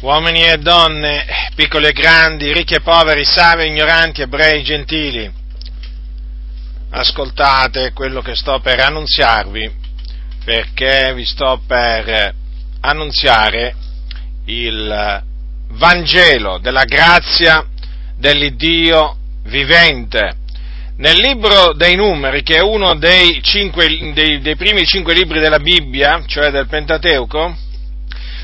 uomini e donne, piccoli e grandi, ricchi e poveri, savi e ignoranti, ebrei e gentili, ascoltate quello che sto per annunziarvi, perché vi sto per annunziare il Vangelo della grazia dell'Iddio vivente. Nel libro dei numeri, che è uno dei, cinque, dei, dei primi cinque libri della Bibbia, cioè del Pentateuco,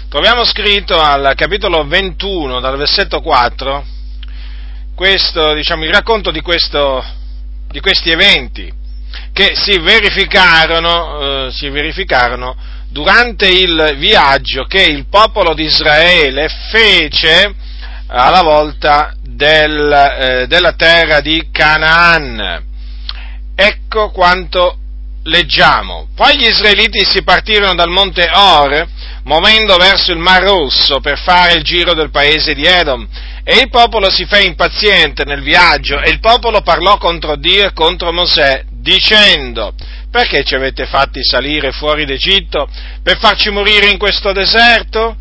troviamo scritto al capitolo 21, dal versetto 4, questo, diciamo, il racconto di, questo, di questi eventi che si verificarono, eh, si verificarono, durante il viaggio che il popolo di Israele fece alla volta del, eh, della terra di Canaan. Ecco quanto leggiamo. Poi gli israeliti si partirono dal monte Or, muovendo verso il Mar Rosso per fare il giro del paese di Edom. E il popolo si fe impaziente nel viaggio e il popolo parlò contro Dio e contro Mosè, dicendo, perché ci avete fatti salire fuori d'Egitto per farci morire in questo deserto?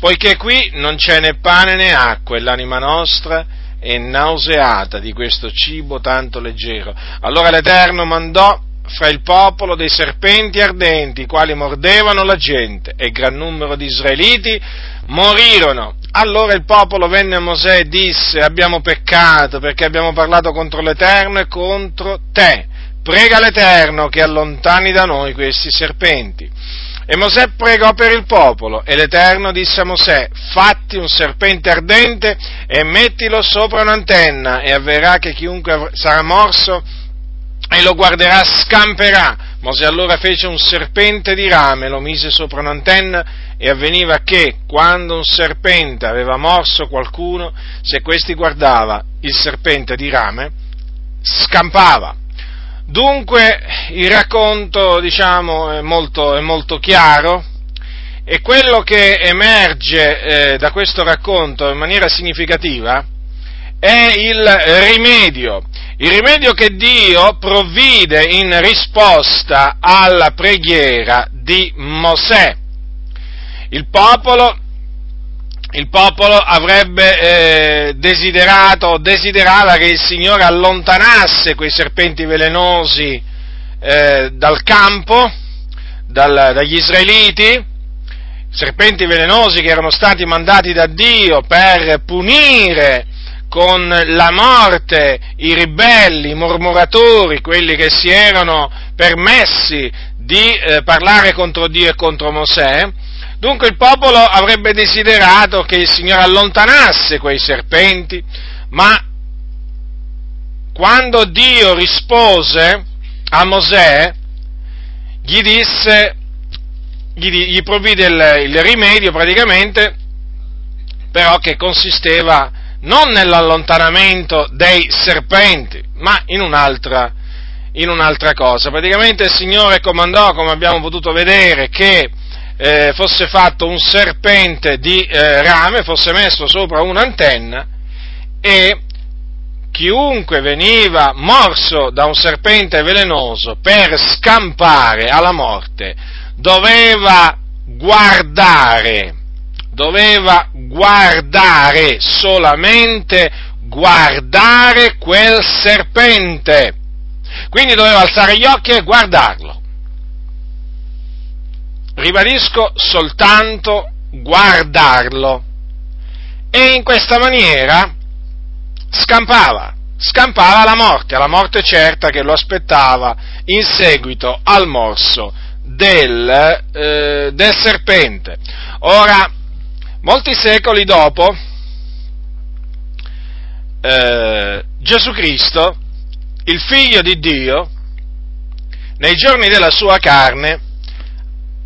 Poiché qui non c'è né pane né acqua e l'anima nostra è nauseata di questo cibo tanto leggero. Allora l'Eterno mandò fra il popolo dei serpenti ardenti, i quali mordevano la gente, e gran numero di israeliti morirono. Allora il popolo venne a Mosè e disse, abbiamo peccato perché abbiamo parlato contro l'Eterno e contro te. Prega l'Eterno che allontani da noi questi serpenti. E Mosè pregò per il popolo e l'Eterno disse a Mosè, fatti un serpente ardente e mettilo sopra un'antenna e avverrà che chiunque sarà morso e lo guarderà scamperà. Mosè allora fece un serpente di rame, lo mise sopra un'antenna e avveniva che quando un serpente aveva morso qualcuno, se questi guardava il serpente di rame, scampava. Dunque il racconto, diciamo, è molto, è molto chiaro e quello che emerge eh, da questo racconto in maniera significativa è il rimedio, il rimedio che Dio provvide in risposta alla preghiera di Mosè. Il popolo, il popolo avrebbe eh, desiderato, desiderava che il Signore allontanasse quei serpenti velenosi eh, dal campo, dal, dagli israeliti, serpenti velenosi che erano stati mandati da Dio per punire con la morte i ribelli, i mormoratori, quelli che si erano permessi di eh, parlare contro Dio e contro Mosè, dunque il popolo avrebbe desiderato che il Signore allontanasse quei serpenti, ma quando Dio rispose a Mosè, gli disse, gli, gli provvide il, il rimedio praticamente, però che consisteva non nell'allontanamento dei serpenti, ma in un'altra, in un'altra cosa. Praticamente il Signore comandò, come abbiamo potuto vedere, che eh, fosse fatto un serpente di eh, rame, fosse messo sopra un'antenna e chiunque veniva morso da un serpente velenoso per scampare alla morte doveva guardare doveva guardare, solamente guardare quel serpente. Quindi doveva alzare gli occhi e guardarlo. Ribadisco soltanto guardarlo. E in questa maniera scampava, scampava alla morte, alla morte certa che lo aspettava in seguito al morso del, eh, del serpente. Ora, Molti secoli dopo, eh, Gesù Cristo, il figlio di Dio, nei giorni della sua carne,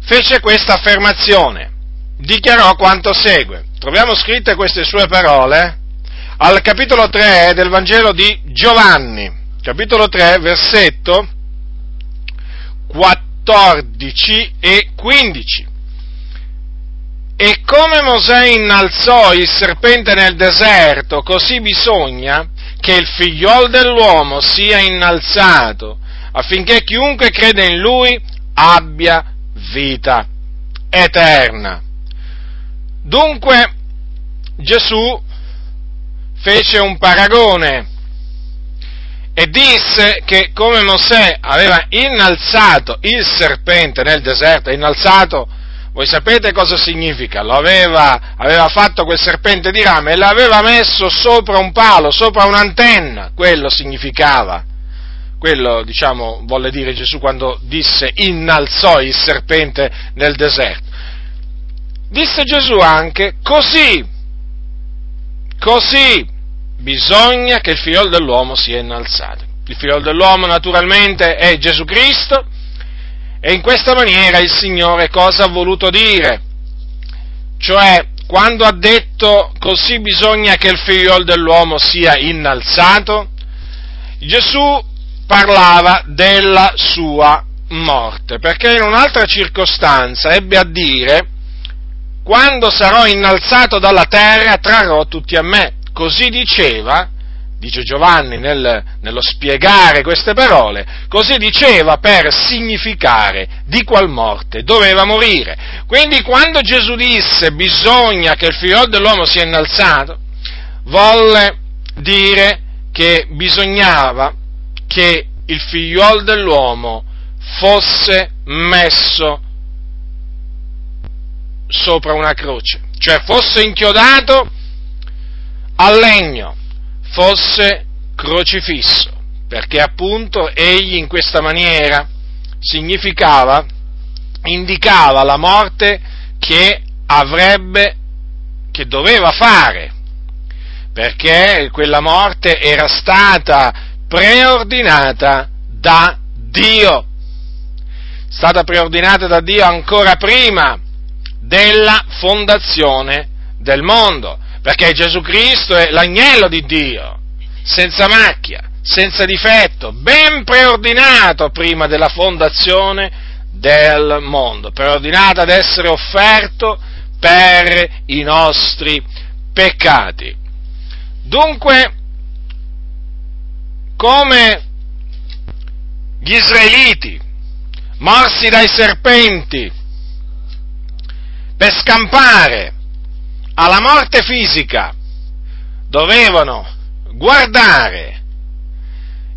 fece questa affermazione, dichiarò quanto segue. Troviamo scritte queste sue parole al capitolo 3 del Vangelo di Giovanni, capitolo 3, versetto 14 e 15. E come Mosè innalzò il serpente nel deserto, così bisogna che il figliol dell'uomo sia innalzato, affinché chiunque crede in lui abbia vita eterna. Dunque, Gesù fece un paragone e disse che come Mosè aveva innalzato il serpente nel deserto, innalzato, voi sapete cosa significa? Aveva, aveva fatto quel serpente di rame e l'aveva messo sopra un palo, sopra un'antenna, quello significava. Quello, diciamo, volle dire Gesù quando disse innalzò il serpente nel deserto. Disse Gesù anche, così, così bisogna che il figlio dell'uomo sia innalzato. Il figlio dell'uomo naturalmente è Gesù Cristo e in questa maniera il Signore cosa ha voluto dire? Cioè, quando ha detto così bisogna che il figlio dell'uomo sia innalzato, Gesù parlava della sua morte, perché in un'altra circostanza ebbe a dire, quando sarò innalzato dalla terra trarrò tutti a me così diceva, dice Giovanni nel, nello spiegare queste parole, così diceva per significare di qual morte doveva morire. Quindi quando Gesù disse bisogna che il figlio dell'uomo sia innalzato, volle dire che bisognava che il figliuolo dell'uomo fosse messo sopra una croce, cioè fosse inchiodato al legno fosse crocifisso, perché appunto egli in questa maniera significava, indicava la morte che avrebbe, che doveva fare, perché quella morte era stata preordinata da Dio, stata preordinata da Dio ancora prima della fondazione del mondo perché Gesù Cristo è l'agnello di Dio, senza macchia, senza difetto, ben preordinato prima della fondazione del mondo, preordinato ad essere offerto per i nostri peccati. Dunque, come gli israeliti, morsi dai serpenti, per scampare alla morte fisica dovevano guardare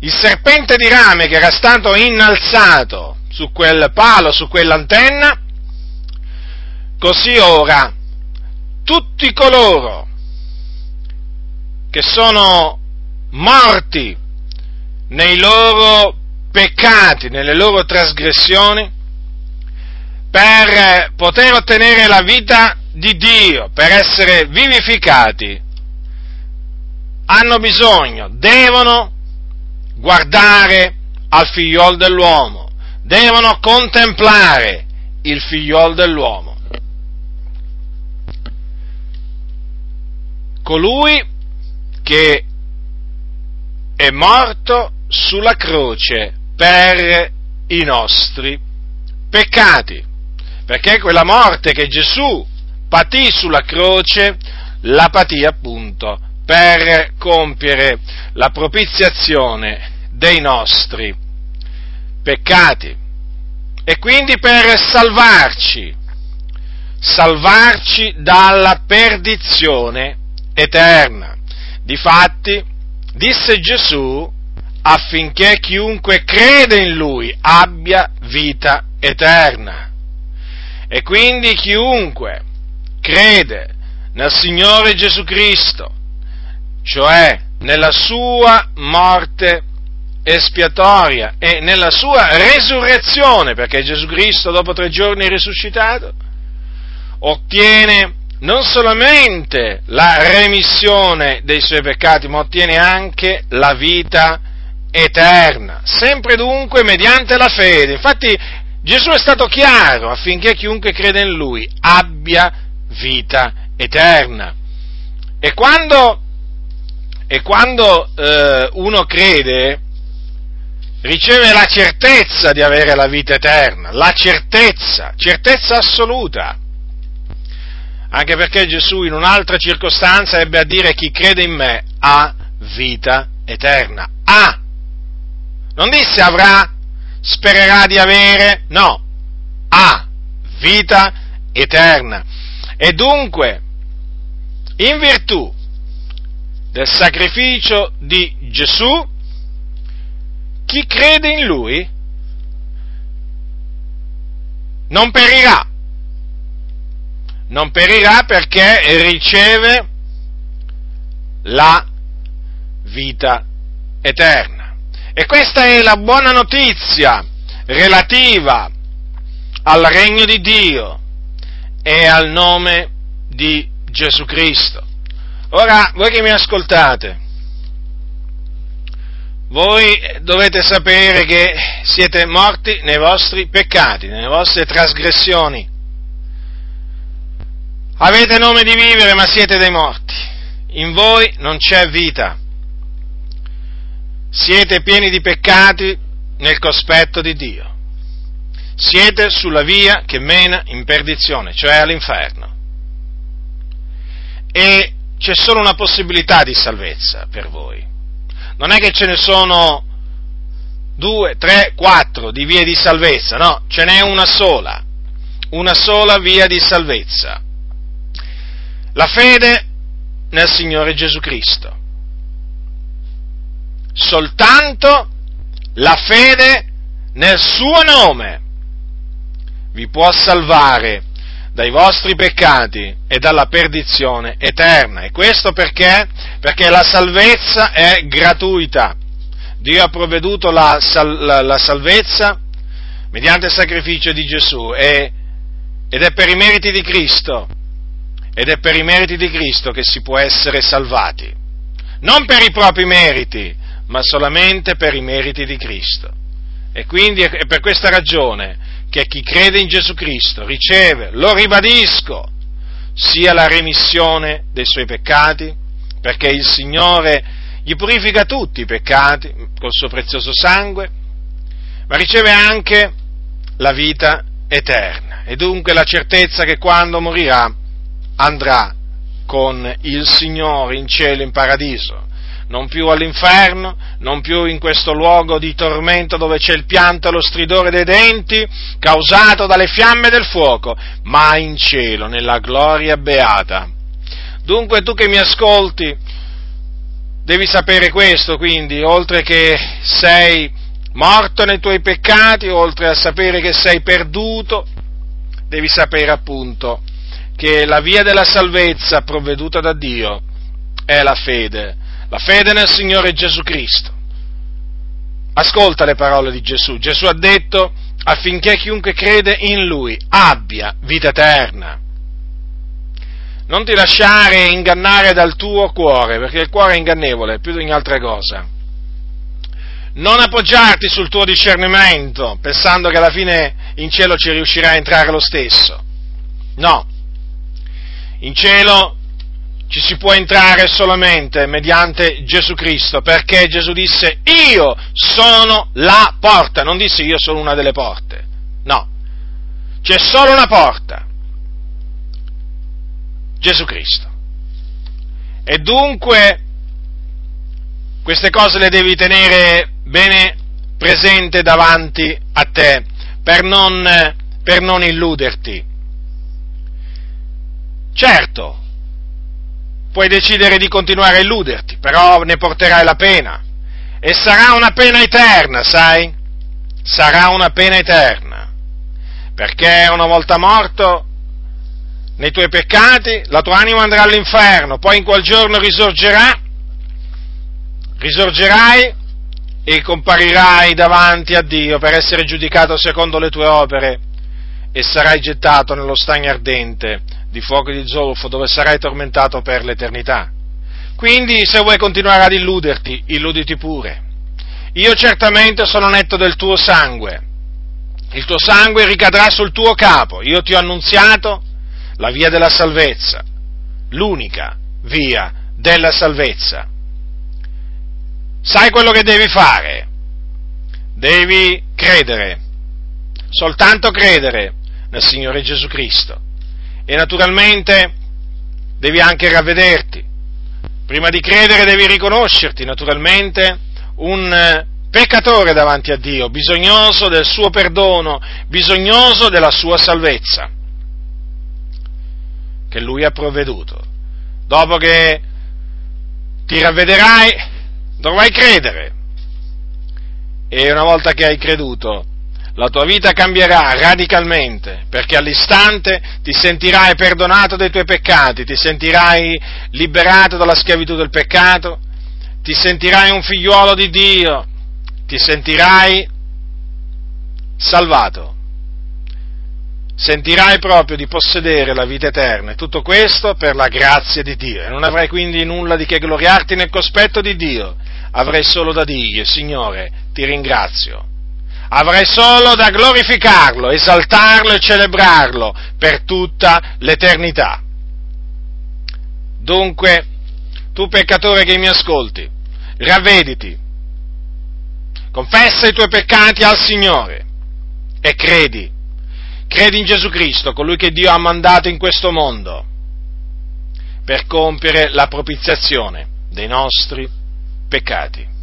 il serpente di rame che era stato innalzato su quel palo, su quell'antenna, così ora tutti coloro che sono morti nei loro peccati, nelle loro trasgressioni, per poter ottenere la vita di Dio per essere vivificati hanno bisogno, devono guardare al figliol dell'uomo, devono contemplare il figliol dell'uomo. Colui che è morto sulla croce per i nostri peccati, perché quella morte che Gesù patì sulla croce, la patì appunto per compiere la propiziazione dei nostri peccati e quindi per salvarci, salvarci dalla perdizione eterna. Difatti, disse Gesù, affinché chiunque crede in Lui abbia vita eterna. E quindi chiunque crede nel Signore Gesù Cristo, cioè nella sua morte espiatoria e nella sua resurrezione, perché Gesù Cristo dopo tre giorni è risuscitato, ottiene non solamente la remissione dei suoi peccati, ma ottiene anche la vita eterna, sempre dunque mediante la fede. Infatti Gesù è stato chiaro affinché chiunque crede in Lui abbia vita eterna. E quando, e quando eh, uno crede, riceve la certezza di avere la vita eterna, la certezza, certezza assoluta. Anche perché Gesù in un'altra circostanza ebbe a dire chi crede in me ha vita eterna. Ha! Non disse avrà, spererà di avere, no, ha vita eterna. E dunque, in virtù del sacrificio di Gesù, chi crede in Lui non perirà. Non perirà perché riceve la vita eterna. E questa è la buona notizia relativa al regno di Dio e al nome di Gesù Cristo. Ora, voi che mi ascoltate, voi dovete sapere che siete morti nei vostri peccati, nelle vostre trasgressioni. Avete nome di vivere, ma siete dei morti. In voi non c'è vita. Siete pieni di peccati nel cospetto di Dio. Siete sulla via che mena in perdizione, cioè all'inferno. E c'è solo una possibilità di salvezza per voi. Non è che ce ne sono due, tre, quattro di vie di salvezza, no, ce n'è una sola, una sola via di salvezza. La fede nel Signore Gesù Cristo. Soltanto la fede nel suo nome vi può salvare dai vostri peccati e dalla perdizione eterna. E questo perché? Perché la salvezza è gratuita. Dio ha provveduto la, la, la salvezza mediante il sacrificio di Gesù e, ed è per i meriti di Cristo. Ed è per i meriti di Cristo che si può essere salvati. Non per i propri meriti, ma solamente per i meriti di Cristo. E quindi è per questa ragione che chi crede in Gesù Cristo riceve, lo ribadisco, sia la remissione dei suoi peccati, perché il Signore gli purifica tutti i peccati col suo prezioso sangue, ma riceve anche la vita eterna. E dunque la certezza che quando morirà andrà con il Signore in cielo, in paradiso non più all'inferno, non più in questo luogo di tormento dove c'è il pianto e lo stridore dei denti causato dalle fiamme del fuoco, ma in cielo, nella gloria beata. Dunque tu che mi ascolti, devi sapere questo, quindi, oltre che sei morto nei tuoi peccati, oltre a sapere che sei perduto, devi sapere appunto che la via della salvezza provveduta da Dio è la fede la fede nel Signore Gesù Cristo. Ascolta le parole di Gesù. Gesù ha detto affinché chiunque crede in Lui abbia vita eterna. Non ti lasciare ingannare dal tuo cuore, perché il cuore è ingannevole più di ogni altra cosa. Non appoggiarti sul tuo discernimento, pensando che alla fine in cielo ci riuscirai a entrare lo stesso. No. In cielo ci si può entrare solamente mediante Gesù Cristo, perché Gesù disse io sono la porta, non disse io sono una delle porte, no, c'è solo una porta, Gesù Cristo. E dunque queste cose le devi tenere bene presente davanti a te per non, per non illuderti. Certo, puoi decidere di continuare a illuderti, però ne porterai la pena. E sarà una pena eterna, sai? Sarà una pena eterna. Perché una volta morto nei tuoi peccati, la tua anima andrà all'inferno, poi in quel giorno risorgerà, risorgerai e comparirai davanti a Dio per essere giudicato secondo le tue opere e sarai gettato nello stagno ardente di fuoco e di zolfo dove sarai tormentato per l'eternità. Quindi se vuoi continuare ad illuderti, illuditi pure. Io certamente sono netto del tuo sangue, il tuo sangue ricadrà sul tuo capo, io ti ho annunziato la via della salvezza, l'unica via della salvezza. Sai quello che devi fare? Devi credere, soltanto credere nel Signore Gesù Cristo e naturalmente devi anche ravvederti. Prima di credere devi riconoscerti naturalmente un eh, peccatore davanti a Dio, bisognoso del suo perdono, bisognoso della sua salvezza, che Lui ha provveduto. dopo che ti ravvederai, dovrai credere. E una volta che hai creduto, la tua vita cambierà radicalmente, perché all'istante ti sentirai perdonato dei tuoi peccati, ti sentirai liberato dalla schiavitù del peccato, ti sentirai un figliuolo di Dio, ti sentirai salvato. Sentirai proprio di possedere la vita eterna e tutto questo per la grazia di Dio. E non avrai quindi nulla di che gloriarti nel cospetto di Dio. Avrai solo da dirgli, Signore, ti ringrazio. Avrai solo da glorificarlo, esaltarlo e celebrarlo per tutta l'eternità. Dunque, tu peccatore che mi ascolti, ravvediti, confessa i tuoi peccati al Signore e credi, credi in Gesù Cristo, colui che Dio ha mandato in questo mondo per compiere la propiziazione dei nostri peccati.